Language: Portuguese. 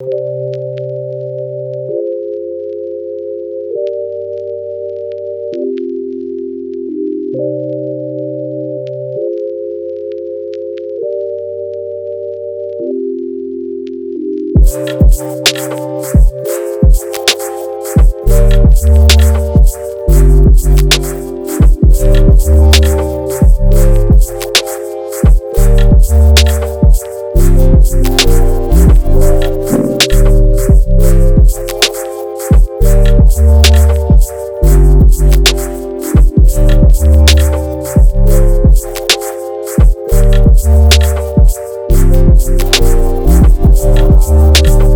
Música you